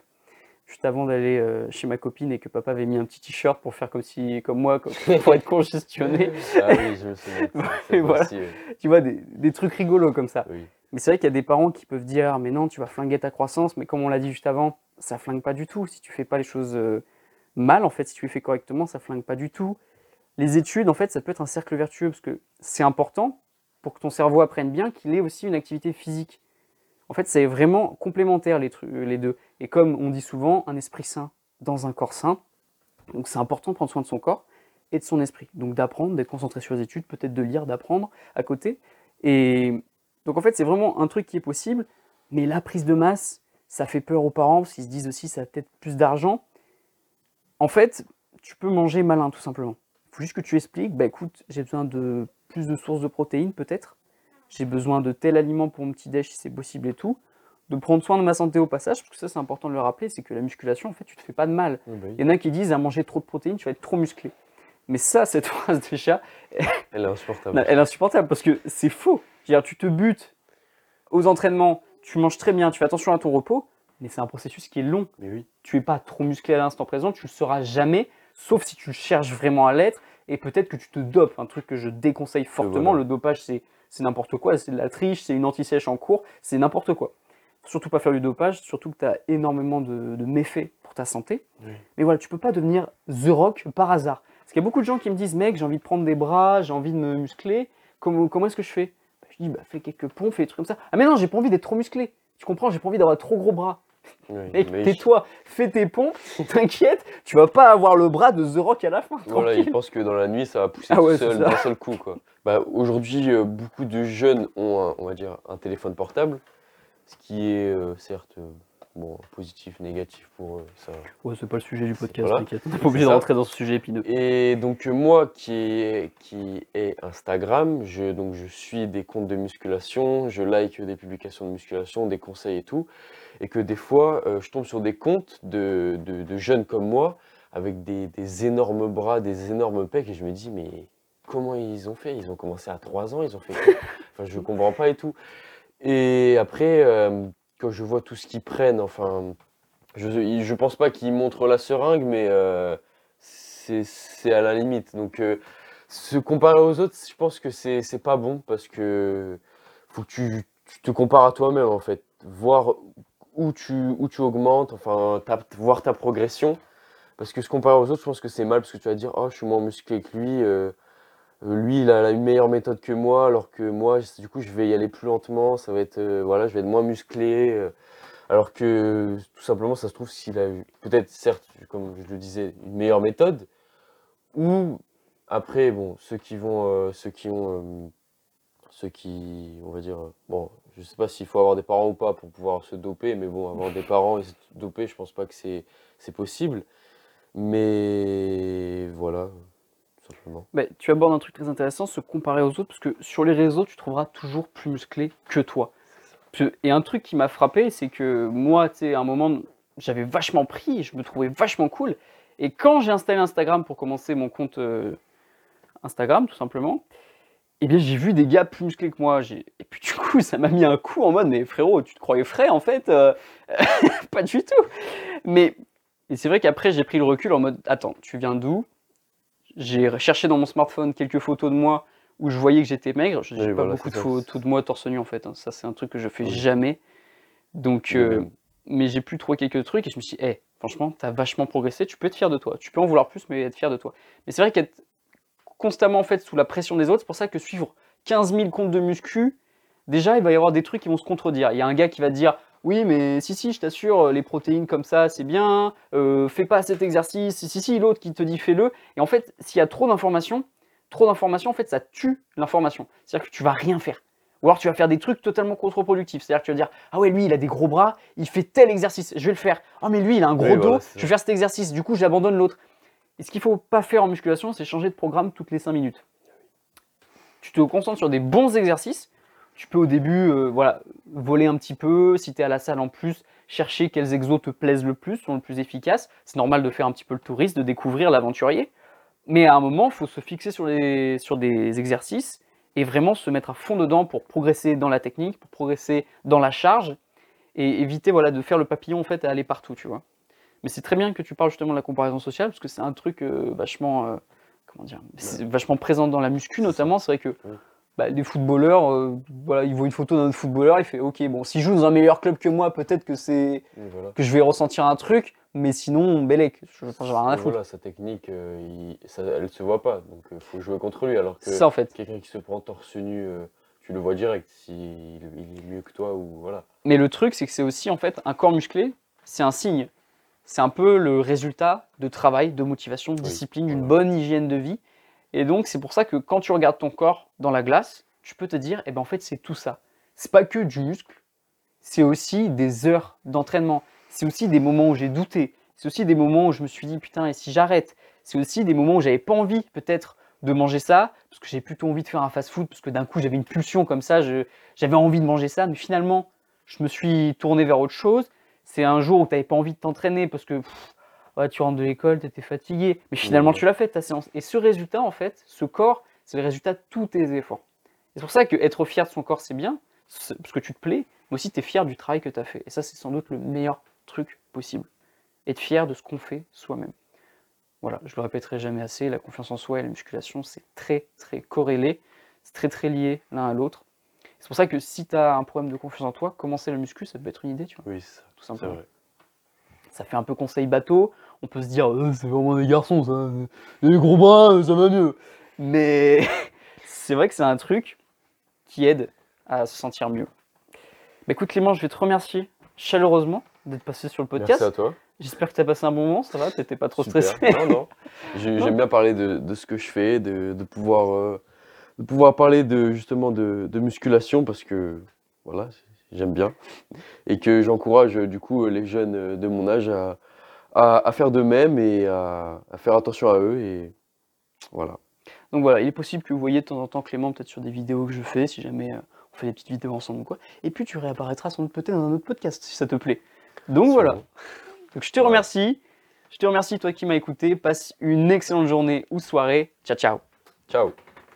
juste avant d'aller euh, chez ma copine et que papa avait mis un petit t-shirt pour faire comme si, comme moi, comme- pour être congestionné. Ah oui, je me souviens. Et voilà. oui. Tu vois, des, des trucs rigolos comme ça. Oui. Mais c'est vrai qu'il y a des parents qui peuvent dire, mais non, tu vas flinguer ta croissance. Mais comme on l'a dit juste avant, ça flingue pas du tout. Si tu fais pas les choses euh, mal, en fait, si tu les fais correctement, ça flingue pas du tout. Les études, en fait, ça peut être un cercle vertueux parce que c'est important pour que ton cerveau apprenne bien qu'il ait aussi une activité physique. En fait, c'est vraiment complémentaire les, tru- les deux. Et comme on dit souvent, un esprit sain dans un corps sain. Donc c'est important de prendre soin de son corps et de son esprit. Donc d'apprendre, d'être concentré sur les études, peut-être de lire, d'apprendre à côté. Et donc en fait, c'est vraiment un truc qui est possible. Mais la prise de masse, ça fait peur aux parents parce qu'ils se disent aussi ça a peut-être plus d'argent. En fait, tu peux manger malin tout simplement. Il faut juste que tu expliques, bah écoute, j'ai besoin de plus de sources de protéines peut-être. J'ai besoin de tel aliment pour mon petit déj si c'est possible et tout. De prendre soin de ma santé au passage, parce que ça c'est important de le rappeler, c'est que la musculation, en fait, tu te fais pas de mal. Oui, bah oui. Il y en a qui disent à manger trop de protéines, tu vas être trop musclé. Mais ça, cette phrase déjà, Elle est insupportable. elle est insupportable parce que c'est faux. Dire, tu te butes aux entraînements, tu manges très bien, tu fais attention à ton repos, mais c'est un processus qui est long. Mais oui. Tu es pas trop musclé à l'instant présent, tu le seras jamais, sauf si tu cherches vraiment à l'être, et peut-être que tu te dopes, un truc que je déconseille fortement. voilà. Le dopage, c'est c'est n'importe quoi, c'est de la triche, c'est une anti-sèche en cours, c'est n'importe quoi. Faut surtout pas faire du dopage, surtout que tu as énormément de, de méfaits pour pour ta santé. Mais voilà, tu peux pas devenir The Rock par hasard. Parce qu'il y a beaucoup de gens qui me disent, mec, j'ai envie de prendre des bras, j'ai envie de me muscler. Comment, comment est-ce que je fais? Bah, Je dis, bah, fais quelques pompes, fais des trucs comme ça. Ah, mais non, j'ai pas envie d'être trop musclé. Tu comprends, j'ai pas envie d'avoir trop gros bras. Mec, tais-toi, fais tes pompes, t'inquiète, tu vas pas avoir le bras de The Rock à la fin. Voilà, il pense que dans la nuit, ça va pousser ah tout seul, d'un seul coup. Quoi. Bah, Aujourd'hui, euh, beaucoup de jeunes ont, on va dire, un téléphone portable, ce qui est euh, certes euh, bon, positif, négatif pour eux. Ça... Ouais, c'est pas le sujet du podcast, t'inquiète. On n'est pas obligé de rentrer dans ce sujet épineux. Et donc, moi qui est, qui est Instagram, je, donc, je suis des comptes de musculation, je like des publications de musculation, des conseils et tout. Et que des fois, je tombe sur des comptes de, de, jeunes comme moi, avec des, des énormes bras, des énormes pecs, et je me dis, mais comment ils ont fait? Ils ont commencé à 3 ans, ils ont fait Enfin, je comprends pas et tout. Et après, euh, quand je vois tout ce qu'ils prennent, enfin, je, je pense pas qu'ils montrent la seringue, mais euh, c'est à la limite. Donc, euh, se comparer aux autres, je pense que c'est pas bon parce que faut que tu, te compares à toi-même en fait, voir où tu, où tu augmentes, enfin, voir ta progression. Parce que se comparer aux autres, je pense que c'est mal parce que tu vas dire, oh, je suis moins musclé que lui. Euh, lui, il a une meilleure méthode que moi, alors que moi, du coup, je vais y aller plus lentement, ça va être, euh, voilà, je vais être moins musclé. Euh, alors que, tout simplement, ça se trouve, s'il a eu, peut-être, certes, comme je le disais, une meilleure méthode, ou après, bon, ceux qui vont, ceux qui ont, ceux qui, on va dire, bon, je sais pas s'il faut avoir des parents ou pas pour pouvoir se doper, mais bon, avoir des parents et se doper, je pense pas que c'est possible. Mais voilà, bah, tu abordes un truc très intéressant, se comparer aux autres, parce que sur les réseaux, tu trouveras toujours plus musclé que toi. Et un truc qui m'a frappé, c'est que moi, tu sais, à un moment, j'avais vachement pris, je me trouvais vachement cool. Et quand j'ai installé Instagram pour commencer mon compte euh, Instagram, tout simplement, eh bien, j'ai vu des gars plus musclés que moi. Et puis, du coup, ça m'a mis un coup en mode, mais frérot, tu te croyais frais, en fait euh, Pas du tout. Mais c'est vrai qu'après, j'ai pris le recul en mode, attends, tu viens d'où? J'ai cherché dans mon smartphone quelques photos de moi où je voyais que j'étais maigre. Je n'ai pas beaucoup de photos de moi torse nu en fait. Hein. Ça, c'est un truc que je fais jamais. Donc, euh, mais j'ai pu trouver quelques trucs et je me suis dit, hey, franchement, tu as vachement progressé. Tu peux être fier de toi. Tu peux en vouloir plus, mais être fier de toi. Mais c'est vrai qu'être constamment en fait sous la pression des autres, c'est pour ça que suivre 15 000 comptes de muscu, déjà, il va y avoir des trucs qui vont se contredire. Il y a un gars qui va dire oui, mais si, si, je t'assure, les protéines comme ça, c'est bien, euh, fais pas cet exercice, si, si, si, l'autre qui te dit fais-le. Et en fait, s'il y a trop d'informations, trop d'informations, en fait, ça tue l'information. C'est-à-dire que tu vas rien faire. Ou alors tu vas faire des trucs totalement contre-productifs. C'est-à-dire que tu vas dire Ah ouais, lui, il a des gros bras, il fait tel exercice, je vais le faire. Oh, mais lui, il a un gros dos, je vais faire cet exercice, du coup, j'abandonne l'autre. Et ce qu'il faut pas faire en musculation, c'est changer de programme toutes les 5 minutes. Tu te concentres sur des bons exercices tu peux au début euh, voilà, voler un petit peu, si tu es à la salle en plus, chercher quels exos te plaisent le plus, sont le plus efficaces. C'est normal de faire un petit peu le touriste, de découvrir l'aventurier. Mais à un moment, il faut se fixer sur, sur des exercices et vraiment se mettre à fond dedans pour progresser dans la technique, pour progresser dans la charge et éviter voilà, de faire le papillon en fait et aller partout, tu vois. Mais c'est très bien que tu parles justement de la comparaison sociale parce que c'est un truc euh, vachement, euh, comment dire, vachement présent dans la muscu notamment. C'est vrai que bah, les footballeurs, euh, voilà, ils voient une photo d'un footballeur, il fait ok, bon, s'il joue dans un meilleur club que moi, peut-être que c'est que je vais ressentir un truc, mais sinon, Belek, je n'ai rien à foutre. Voilà, sa technique, ça, elle se voit pas, donc il faut jouer contre lui. Alors que ça, en fait. quelqu'un qui se prend torse nu, tu le vois direct s'il il est mieux que toi ou voilà. Mais le truc, c'est que c'est aussi en fait un corps musclé, c'est un signe. C'est un peu le résultat de travail, de motivation, de discipline, d'une bonne hygiène de vie. Et donc, c'est pour ça que quand tu regardes ton corps dans la glace, tu peux te dire, eh ben en fait, c'est tout ça. C'est pas que du muscle, c'est aussi des heures d'entraînement. C'est aussi des moments où j'ai douté. C'est aussi des moments où je me suis dit, putain, et si j'arrête? C'est aussi des moments où j'avais pas envie, peut-être, de manger ça, parce que j'ai plutôt envie de faire un fast-food, parce que d'un coup, j'avais une pulsion comme ça, j'avais envie de manger ça, mais finalement, je me suis tourné vers autre chose. C'est un jour où tu n'avais pas envie de t'entraîner parce que tu rentres de l'école, tu étais fatigué, mais finalement tu l'as fait ta séance. Et ce résultat, en fait, ce corps, c'est le résultat de tous tes efforts. C'est pour ça que être fier de son corps, c'est bien, parce que tu te plais, mais aussi tu es fier du travail que tu as fait. Et ça, c'est sans doute le meilleur truc possible. Être fier de ce qu'on fait soi-même. Voilà, je le répéterai jamais assez, la confiance en soi et la musculation, c'est très très corrélé, c'est très très lié l'un à l'autre. C'est pour ça que si tu as un problème de confiance en toi, commencer la muscu, ça peut être une idée, tu vois. Oui, tout simplement ça fait un peu conseil bateau. On peut se dire, Euh, c'est vraiment des garçons, ça. Les gros bras, ça va mieux. Mais c'est vrai que c'est un truc qui aide à se sentir mieux. Bah, écoute Clément, je vais te remercier chaleureusement d'être passé sur le podcast. Merci à toi. J'espère que tu as passé un bon moment, ça va T'étais pas trop Super. stressé Non, non. J'ai- J'aime bien parler de, de ce que je fais, de, de pouvoir, euh, de pouvoir parler de, justement de, de musculation parce que voilà, j'aime bien. Et que j'encourage du coup les jeunes de mon âge à, à, à faire de même et à, à faire attention à eux. Et voilà. Donc voilà, il est possible que vous voyez de temps en temps Clément peut-être sur des vidéos que je fais, si jamais euh, on fait des petites vidéos ensemble ou quoi. Et puis tu réapparaîtras sans doute peut-être dans un autre podcast si ça te plaît. Donc voilà. Donc je te remercie. Je te remercie toi qui m'as écouté. Passe une excellente journée ou soirée. Ciao ciao. Ciao.